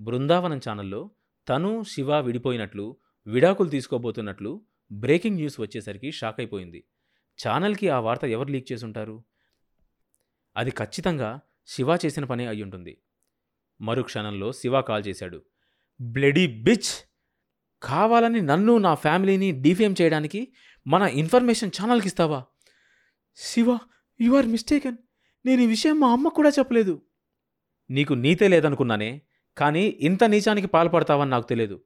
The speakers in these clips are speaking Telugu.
బృందావనం ఛానల్లో తను శివ విడిపోయినట్లు విడాకులు తీసుకోబోతున్నట్లు బ్రేకింగ్ న్యూస్ వచ్చేసరికి షాక్ అయిపోయింది. ఛానల్కి ఆ వార్త ఎవరు లీక్ చేసుంటారు? అది ఖచ్చితంగా శివ చేసిన పనే అయ్యుంటుంది. మరు క్షణంలో శివ కాల్ చేశాడు. Bloody bitch! కావాలని నన్ను నా ఫ్యామిలీని డిఫేమ్ చేయడానికి మన ఇన్ఫర్మేషన్ ఛానల్కి ఇస్తావా శివ యు ఆర్ మిస్టేకన్. నేను ఈ విషయం మా అమ్మ కూడా చెప్పలేదు. నీకు నీతే లేదనుకున్నానే కానీ ఇంత నీచానికి పాల్పడతావని నాకు తెలియదు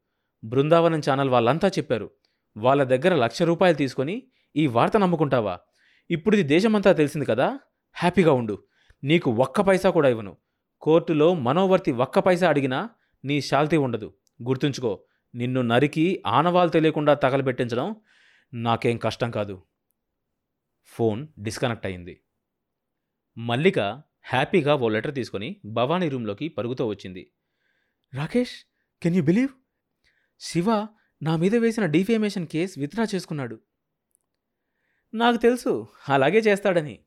బృందావనం ఛానల్ వాళ్ళంతా చెప్పారు. వాళ్ళ దగ్గర లక్ష రూపాయలు తీసుకొని ఈ వార్త నమ్ముకుంటావా? ఇప్పుడు ఇది దేశమంతా తెలిసింది కదా? హ్యాపీగా ఉండు. నీకు ఒక్క పైసా కూడా ఇవ్వను. కోర్టులో మనోవర్తి ఒక్క పైసా అడిగినా నీ శాల్తీ ఉండదు. గుర్తుంచుకో నిన్ను నరికి ఆనవాలు తెలియకుండా తగలబెట్టించడం నాకేం కష్టం కాదు. ఫోన్ డిస్కనెక్ట్ అయింది. మల్లిక హ్యాపీగా ఓ లెటర్ తీసుకొని భవానీ రూమ్లోకి పరుగుతూ వచ్చింది. Rakesh can you believe Shiva నా మీద వేసిన డిఫేమేషన్ కేస్ విత్డ్రా చేసుకున్నాడు. నాకు తెలుసు అలాగే చేస్తాడని.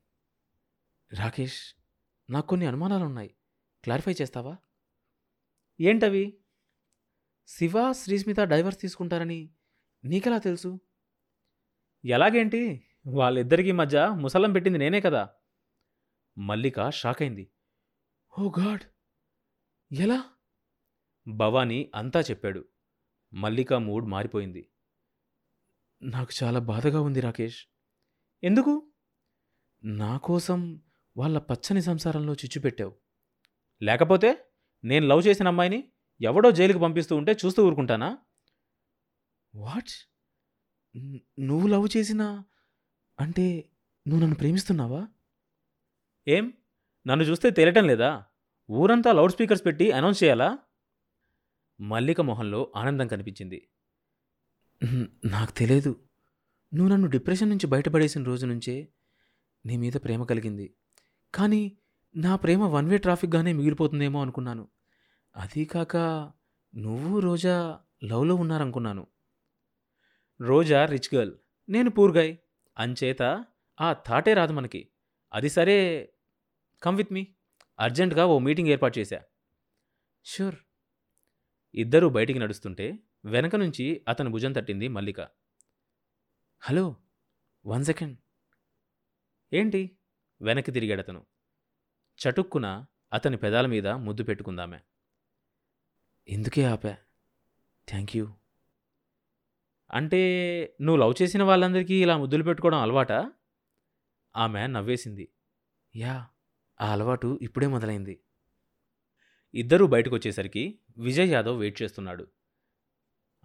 రాకేష్ నాకు కొన్ని అనుమానాలున్నాయి. క్లారిఫై చేస్తావా? ఏంటవి? శివ శ్రీస్మిత డైవర్స్ తీసుకుంటారని నీకెలా తెలుసు? ఎలాగేంటి? వాళ్ళిద్దరికీ మధ్య ముసలం పెట్టింది నేనే కదా. మల్లిక షాక్ అయింది ఓ గాడ్! ఎలా? భవానీ అంతా చెప్పాడు. మల్లిక మూడ్ మారిపోయింది. నాకు చాలా బాధగా ఉంది రాకేష్. ఎందుకు? నా కోసం వాళ్ళ పచ్చని సంసారంలో చిచ్చుపెట్టావు లేకపోతే నేను లవ్ చేసిన అమ్మాయిని ఎవడో జైలుకి పంపిస్తూ ఉంటే చూస్తూ ఊరుకుంటానా? వాట్? నువ్వు లవ్ చేసినా అంటే నువ్వు నన్ను ప్రేమిస్తున్నావా? ఏం? నన్ను చూస్తే తేలటం లేదా? ఊరంతా లౌడ్ స్పీకర్స్ పెట్టి అనౌన్స్ చేయాలా? మల్లిక మొహంలో ఆనందం కనిపించింది. నాకు తెలియదు నువ్వు నన్ను డిప్రెషన్ నుంచి బయటపడేసిన రోజు నుంచే నీ మీద ప్రేమ కలిగింది. కానీ నా ప్రేమ వన్ వే ట్రాఫిక్గానే మిగిలిపోతుందేమో అనుకున్నాను. అదీ కాక నువ్వు రోజా లవ్లో ఉన్నారనుకున్నాను. రోజా రిచ్ గర్ల్ నేను పూర్గాయ్ అంచేత ఆ థాటే రాదు మనకి. అది సరే కమ్ విత్ మీ. అర్జెంటుగా ఓ మీటింగ్ ఏర్పాటు చేశా. షూర్. ఇద్దరూ బయటికి నడుస్తుంటే వెనక నుంచి అతను భుజం తట్టింది మల్లిక. Hello one second. ఏంటి? వెనక్కి తిరిగాడతను చటుక్కున అతని పెదాల మీద ముద్దు పెట్టుకుందామె. ఎందుకే ఆపా? Thank you. అంటే నువ్వు లవ్ చేసిన వాళ్ళందరికీ ఇలా ముద్దులు పెట్టుకోవడం అలవాటా? ఆమె నవ్వేసింది. యా ఆ అలవాటు ఇప్పుడే మొదలైంది. ఇద్దరూ బయటకు వచ్చేసరికి విజయ్ యాదవ్ వెయిట్ చేస్తున్నాడు.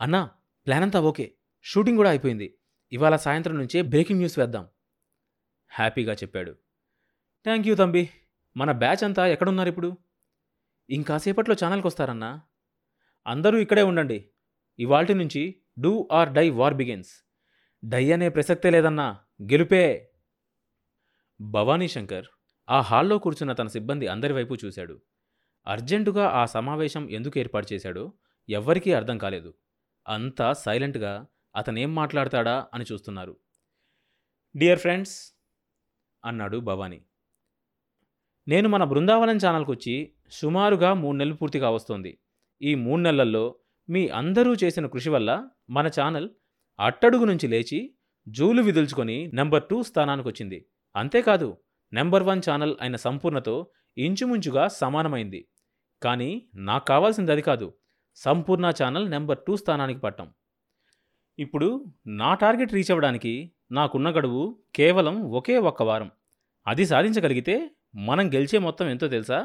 అన్నా ప్లాన్ అంతా ఓకే. షూటింగ్ కూడా అయిపోయింది. ఇవాళ సాయంత్రం నుంచే బ్రేకింగ్ న్యూస్ వేద్దాం. హ్యాపీగా చెప్పాడు. థ్యాంక్ యూ తంబి. మన బ్యాచ్ అంతా ఎక్కడున్నారు ఇప్పుడు? ఇంకాసేపట్లో ఛానల్కి వస్తారన్నా అందరూ ఇక్కడే ఉండండి. ఇవాల్టి నుంచి do or die war begins. Die అనే ప్రసక్తే లేదన్నా. గెలుపే. భవానీ శంకర్ ఆ హాల్లో కూర్చున్న తన సిబ్బంది అందరి వైపు చూశాడు. అర్జెంటుగా ఆ సమావేశం ఎందుకు ఏర్పాటు చేశాడో ఎవ్వరికీ అర్థం కాలేదు. అంతా సైలెంట్గా అతనేం మాట్లాడతాడా అని చూస్తున్నారు. డియర్ ఫ్రెండ్స్ అన్నాడు భవానీ నేను మన బృందావనం ఛానల్కి వచ్చి సుమారుగా మూడు నెలలు పూర్తిగా వస్తోంది ఈ మూడు నెలల్లో మీ అందరూ చేసిన కృషి వల్ల మన ఛానల్ అట్టడుగు నుంచి లేచి జూలు విదుల్చుకొని నెంబర్ టూ స్థానానికి వచ్చింది అంతేకాదు నెంబర్ వన్ ఛానల్ అయిన సంపూర్ణతో ఇంచుమించుగా సమానమైంది. కానీ నాకు కావాల్సింది అది కాదు. సంపూర్ణ ఛానల్ నెంబర్ టూ స్థానానికి పట్టం. ఇప్పుడు నా టార్గెట్ రీచ్ అవ్వడానికి నాకున్న గడువు కేవలం ఒకే ఒక్క వారం. అది సాధించగలిగితే మనం గెలిచే మొత్తం ఎంతో తెలుసా?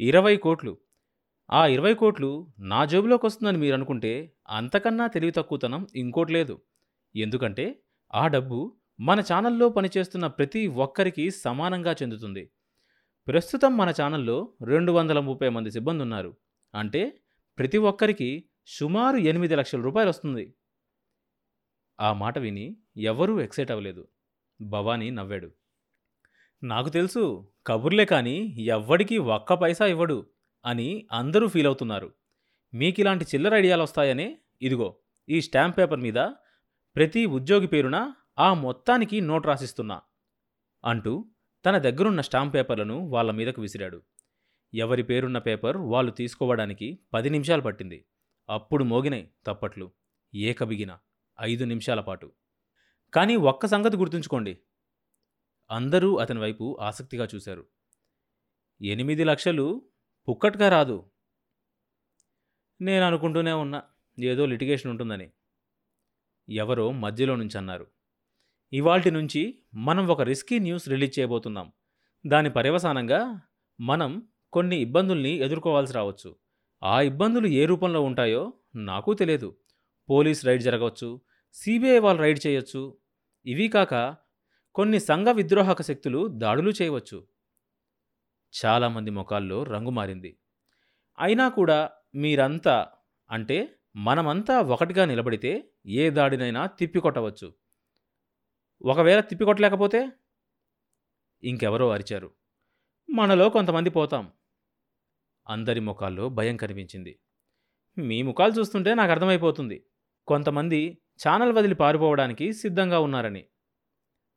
ఇరవై కోట్లు. ఆ ఇరవై కోట్లు నా జేబులోకి వస్తుందని మీరు అనుకుంటే అంతకన్నా తెలివి తక్కువతనం ఇంకోటి లేదు. ఎందుకంటే ఆ డబ్బు మన ఛానల్లో పనిచేస్తున్న ప్రతి ఒక్కరికి సమానంగా చెందుతుంది. ప్రస్తుతం మన ఛానల్లో రెండు వందల ముప్పై మంది సిబ్బంది ఉన్నారు అంటే ప్రతి ఒక్కరికి సుమారు ఎనిమిది లక్షల రూపాయలు వస్తుంది. ఆ మాట విని ఎవరూ ఎక్సైట్ అవ్వలేదు. భవానీ నవ్వాడు. నాకు తెలుసు కబుర్లే కానీ ఎవ్వడికి ఒక్క పైసా ఇవ్వడు అని అందరూ ఫీల్ అవుతున్నారు. మీకు ఇలాంటి చిల్లర ఐడియాలు వస్తాయనే? ఇదిగో ఈ స్టాంప్ పేపర్ మీద ప్రతి ఉద్యోగి పేరున ఆ మొత్తానికి నోట్ రాసిస్తున్నా అంటూ తన దగ్గరున్న స్టాంప్ పేపర్లను వాళ్ళ మీదకు విసిరాడు. ఎవరి పేరున్న పేపర్ వాళ్ళు తీసుకోవడానికి పది నిమిషాలు పట్టింది. అప్పుడు మోగినాయి తప్పట్లు. ఏకబిగిన ఐదు నిమిషాల పాటు. కానీ ఒక్క సంగతి గుర్తుంచుకోండి. అందరూ అతని వైపు ఆసక్తిగా చూశారు. ఎనిమిది లక్షలు పుక్కట్గా రాదు. నేను అనుకుంటూనే ఉన్నా. ఏదో లిటిగేషన్ ఉంటుందని. ఎవరో మధ్యలో నుంచి అన్నారు ఇవాల్టి నుంచి మనం ఒక రిస్కీ న్యూస్ రిలీజ్ చేయబోతున్నాం. దాని పర్యవసానంగా మనం కొన్ని ఇబ్బందుల్ని ఎదుర్కోవాల్సి రావచ్చు. ఆ ఇబ్బందులు ఏ రూపంలో ఉంటాయో నాకు తెలియదు. పోలీస్ రైడ్ జరగవచ్చు సిబిఐ వాళ్ళు రైడ్ చేయొచ్చు. ఇవి కాక కొన్ని సంఘ విద్రోహక శక్తులు దాడులు చేయవచ్చు. చాలామంది ముఖాల్లో రంగు మారింది. అయినా కూడా మీరంతా అంటే మనమంతా ఒకటిగా నిలబడితే ఏ దాడినైనా తిప్పికొట్టవచ్చు. ఒకవేళ తిప్పికొట్టలేకపోతే ఇంకెవరో అరిచారు. మనలో కొంతమంది పోతాం. అందరి ముఖాల్లో భయం కనిపించింది. మీ ముఖాలు చూస్తుంటే నాకు అర్థమైపోతుంది. కొంతమంది ఛానల్ వదిలి పారిపోవడానికి సిద్ధంగా ఉన్నారని.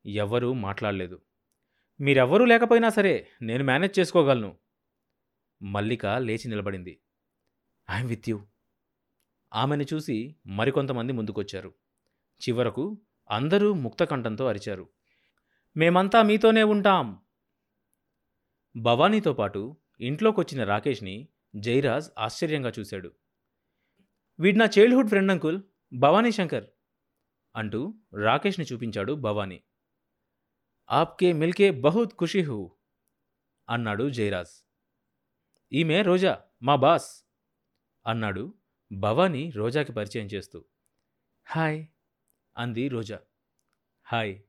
ఎవ్వరూ మాట్లాడలేదు. మీరెవ్వరూ లేకపోయినా సరే నేను మేనేజ్ చేసుకోగలను. మల్లిక లేచి నిలబడింది. I'm with you. ఆమెను చూసి మరికొంతమంది ముందుకొచ్చారు. చివరకు అందరూ ముక్తకంఠంతో అరిచారు. మేమంతా మీతోనే ఉంటాం. భవానీతో పాటు ఇంట్లోకొచ్చిన రాకేష్ని జైరాజ్ ఆశ్చర్యంగా చూశాడు. వీడు నా childhood friend uncle Bhavani Shankar అంటూ రాకేష్ని చూపించాడు భవానీ. ఆప్కే మిల్కే బహుత్ ఖుషి హూ అన్నాడు జైరాజ్. ఈమె రోజా మా బాస్ అన్నాడు భవానీ రోజాకి పరిచయం చేస్తూ. హాయ్. అంది రోజా. హాయ్.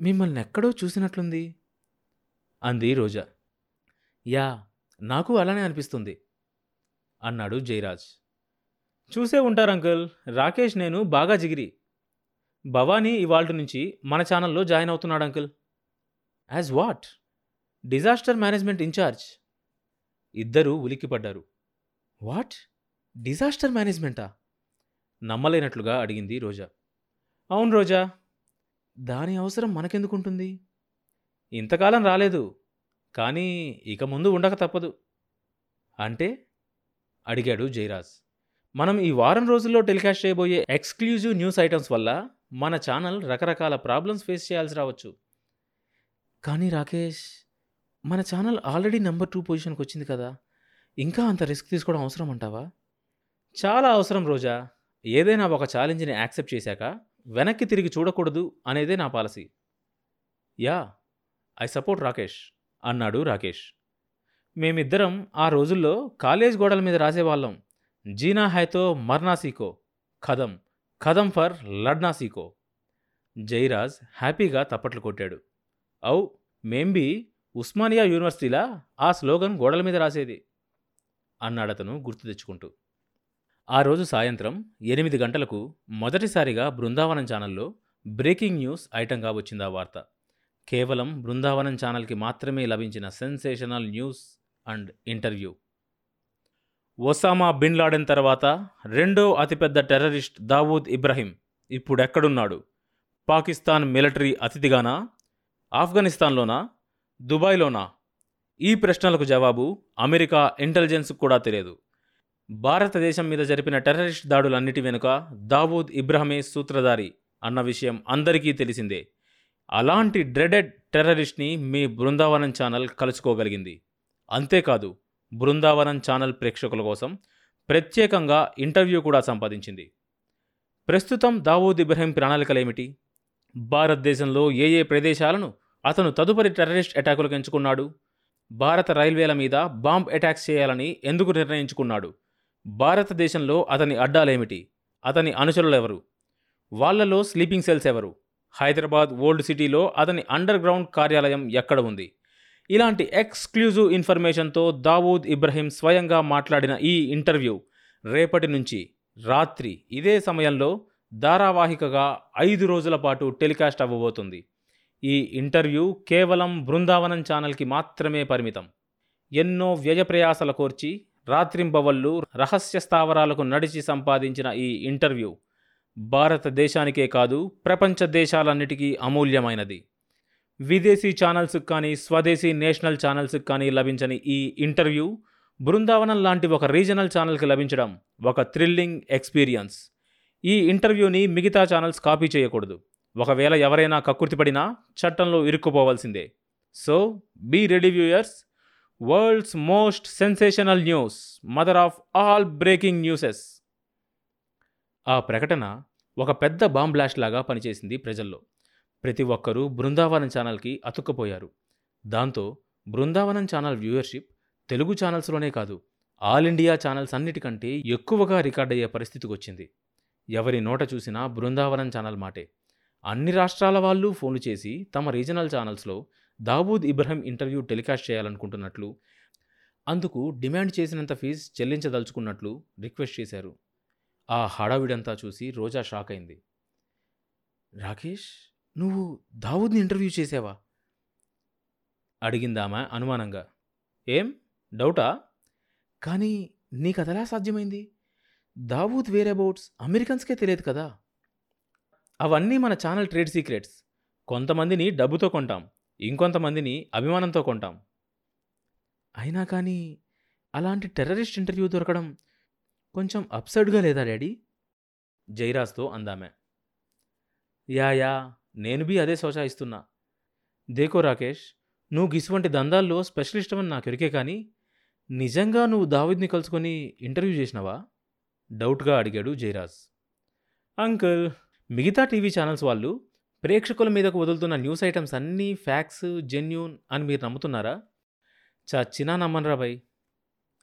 మిమ్మల్ని ఎక్కడో చూసినట్లుంది. అంది రోజా. యా నాకు అలానే అనిపిస్తుంది అన్నాడు జయరాజ్ చూసే ఉంటారు అంకుల్ రాకేష్ నేను బాగా జిగిరి. భవానీ ఇవాల్టి నుంచి మన ఛానల్లో జాయిన్ అవుతున్నాడు uncle. As what? Disaster management incharge. ఇద్దరూ ఉలిక్కిపడ్డారు. వాట్? డిజాస్టర్ మేనేజ్మెంటా? నమ్మలేనట్లుగా అడిగింది రోజా. అవును రోజా. దాని అవసరం మనకెందుకుంటుంది? ఇంతకాలం రాలేదు కానీ ఇక ముందు ఉండక తప్పదు. అంటే? అడిగాడు జయరాజ్. మనం ఈ వారం రోజుల్లో టెలికాస్ట్ చేయబోయే ఎక్స్క్లూజివ్ న్యూస్ ఐటమ్స్ వల్ల మన ఛానల్ రకరకాల ప్రాబ్లమ్స్ ఫేస్ చేయాల్సి రావచ్చు. కానీ రాకేష్ మన ఛానల్ ఆల్రెడీ నెంబర్ టూ పొజిషన్కి వచ్చింది కదా ఇంకా అంత రిస్క్ తీసుకోవడం అవసరం అంటావా? చాలా అవసరం రోజా. ఏదైనా ఒక ఛాలెంజ్ని యాక్సెప్ట్ చేశాక వెనక్కి తిరిగి చూడకూడదు అనేదే నా policy. Yeah I support Rakesh అన్నాడు రాకేష్. మేమిద్దరం ఆ రోజుల్లో కాలేజ్ గోడల మీద రాసేవాళ్ళం. జీనా హైతో మర్నా సీకో కథం కథం ఫర్ లడ్నా సీకో. జైరాజ్ హ్యాపీగా తప్పట్లు కొట్టాడు. ఔ మేంబి ఉస్మానియా యూనివర్సిటీలా ఆ స్లోగన్ గోడల మీద రాసేది అన్నాడతను గుర్తు తెచ్చుకుంటూ. ఆ రోజు సాయంత్రం ఎనిమిది గంటలకు మొదటిసారిగా బృందావనం ఛానల్లో బ్రేకింగ్ న్యూస్ ఐటంగా వచ్చింది ఆ వార్త. కేవలం బృందావనం ఛానల్కి మాత్రమే లభించిన sensational news and interview. Osama bin Laden తర్వాత రెండో అతిపెద్ద టెర్రరిస్ట్ దావూద్ ఇబ్రహీం ఇప్పుడెక్కడున్నాడు? పాకిస్తాన్ మిలిటరీ అతిథిగానా? ఆఫ్ఘనిస్తాన్లోనా? దుబాయ్లోనా? ఈ ప్రశ్నలకు జవాబు అమెరికా ఇంటెలిజెన్స్ కూడా తెలియదు. భారతదేశం మీద జరిపిన టెర్రరిస్ట్ దాడులన్నిటి వెనుక దావూద్ ఇబ్రహమే సూత్రధారి అన్న విషయం అందరికీ తెలిసిందే. అలాంటి డ్రెడెడ్ టెర్రరిస్ట్ని మీ బృందావనం ఛానల్ కలుసుకోగలిగింది. అంతేకాదు బృందావనం ఛానల్ ప్రేక్షకుల కోసం ప్రత్యేకంగా ఇంటర్వ్యూ కూడా సంపాదించింది. ప్రస్తుతం దావూద్ ఇబ్రహీం ప్రణాళికలేమిటి? భారతదేశంలో ఏ ఏ ప్రదేశాలను అతను తదుపరి టెర్రరిస్ట్ అటాకులకు ఎంచుకున్నాడు? భారత రైల్వేల మీద బాంబ్ అటాక్స్ చేయాలని ఎందుకు నిర్ణయించుకున్నాడు? భారతదేశంలో అతని అడ్డాలేమిటి? అతని అనుచరులెవరు? వాళ్ళలో స్లీపింగ్ సెల్స్ ఎవరు? హైదరాబాద్ ఓల్డ్ సిటీలో అతని అండర్ గ్రౌండ్ కార్యాలయం ఎక్కడ ఉంది? ఇలాంటి ఎక్స్క్లూజివ్ ఇన్ఫర్మేషన్తో దావూద్ ఇబ్రహీం స్వయంగా మాట్లాడిన ఈ ఇంటర్వ్యూ రేపటి నుంచి రాత్రి ఇదే సమయంలో ధారావాహికగా ఐదు రోజుల పాటు టెలికాస్ట్ అవ్వబోతుంది. ఈ ఇంటర్వ్యూ కేవలం బృందావనం ఛానల్కి మాత్రమే పరిమితం. ఎన్నో వ్యయప్రయాసల కోర్చి రాత్రింబవళ్ళు రహస్య స్థావరాలకు నడిచి సంపాదించిన ఈ ఇంటర్వ్యూ భారతదేశానికే కాదు ప్రపంచ దేశాలన్నిటికీ అమూల్యమైనది. విదేశీ ఛానల్స్కి కానీ స్వదేశీ నేషనల్ ఛానల్స్కి కానీ లభించని ఈ ఇంటర్వ్యూ బృందావనం లాంటి ఒక రీజనల్ ఛానల్కి లభించడం ఒక థ్రిల్లింగ్ ఎక్స్పీరియన్స్. ఈ ఇంటర్వ్యూని మిగతా ఛానల్స్ కాపీ చేయకూడదు. ఒకవేళ ఎవరైనా కక్కుర్తిపడినా చట్టంలో ఇరుక్కుపోవాల్సిందే. So be ready viewers world's most sensational news mother of all breaking newses ఆ ప్రకటన ఒక పెద్ద బాంబ్ బ్లాస్ట్ లాగా పనిచేసింది ప్రజల్లో. ప్రతి ఒక్కరూ బృందావనం ఛానల్కి అతుక్కపోయారు. దాంతో బృందావనం ఛానల్ వ్యూయర్షిప్ తెలుగు ఛానల్స్లోనే కాదు ఆల్ ఇండియా ఛానల్స్ అన్నిటికంటే ఎక్కువగా రికార్డ్ అయ్యే పరిస్థితికి వచ్చింది. ఎవరి నోట చూసినా బృందావనం ఛానల్ మాటే. అన్ని రాష్ట్రాల వాళ్ళు ఫోన్లు చేసి తమ రీజనల్ ఛానల్స్లో దావూద్ ఇబ్రహీం ఇంటర్వ్యూ టెలికాస్ట్ చేయాలనుకుంటున్నట్లు అందుకు డిమాండ్ చేసినంత ఫీజు చెల్లించదలుచుకున్నట్లు రిక్వెస్ట్ చేశారు. ఆ హడావిడంతా చూసి రోజా షాక్ అయింది. రాకేష్ నువ్వు దావూద్ని ఇంటర్వ్యూ చేసావా? అడిగిందామా అనుమానంగా. ఏం? డౌటా? కానీ నీకు అదెలా సాధ్యమైంది? దావూద్ వేరబౌట్స్ అమెరికన్స్కే తెలియదు కదా? అవన్నీ మన ఛానల్ ట్రేడ్ సీక్రెట్స్. కొంతమందిని డబ్బుతో కొంటాం. ఇంకొంతమందిని అభిమానంతో కొంటాం. అయినా కానీ అలాంటి టెర్రరిస్ట్ ఇంటర్వ్యూ దొరకడం కొంచెం అప్సర్డ్గా లేదా డాడీ? జైరాజ్తో అందామె. యా యా నేను బి అదే సోచాయిస్తున్నా. దేకో రాకేష్ నువ్వు గిసువంటి దందాల్లో స్పెషలిస్ట్ అని నాకు ఎరికే కానీ నిజంగా నువ్వు దావిద్ని కలుసుకొని ఇంటర్వ్యూ చేసినావా? డౌట్గా అడిగాడు జైరాజ్. అంకుల్ మిగతా టీవీ ఛానల్స్ వాళ్ళు ప్రేక్షకుల మీదకు వదులుతున్న న్యూస్ ఐటమ్స్ అన్నీ ఫ్యాక్స్ జెన్యూన్ అని మీరు నమ్ముతున్నారా? చచ్చినా నమ్మనరా భయ్?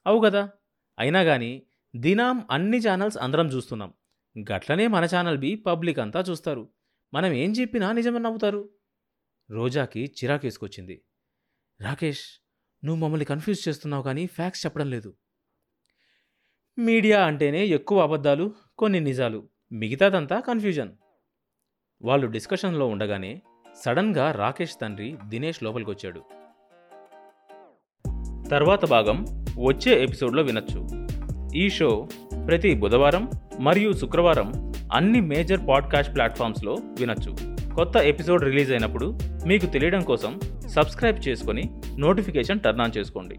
అవు కదా అయినా కానీ దినాం అన్ని ఛానల్స్ అందరం చూస్తున్నాం. గట్లనే మన ఛానల్ బి పబ్లిక్ అంతా చూస్తారు. మనం ఏం చెప్పినా నిజమని నవ్వుతారు. రోజాకి చిరాకేసుకొచ్చింది రాకేష్ నువ్వు మమ్మల్ని కన్ఫ్యూజ్ చేస్తున్నావు కానీ ఫ్యాక్స్ చెప్పడం లేదు. మీడియా అంటేనే ఎక్కువ అబద్ధాలు కొన్ని నిజాలు. మిగతాదంతా కన్ఫ్యూజన్. వాళ్ళు డిస్కషన్లో ఉండగానే సడన్గా రాకేష్ తండ్రి దినేష్ లోపలికొచ్చాడు. తర్వాత భాగం వచ్చే ఎపిసోడ్లో వినొచ్చు. ఈ షో ప్రతి బుధవారం మరియు శుక్రవారం అన్ని మేజర్ పాడ్కాస్ట్ ప్లాట్ఫామ్స్లో వినొచ్చు. కొత్త ఎపిసోడ్ రిలీజ్ అయినప్పుడు మీకు తెలియడం కోసం సబ్స్క్రైబ్ చేసుకొని నోటిఫికేషన్ టర్న్ ఆన్ చేసుకోండి.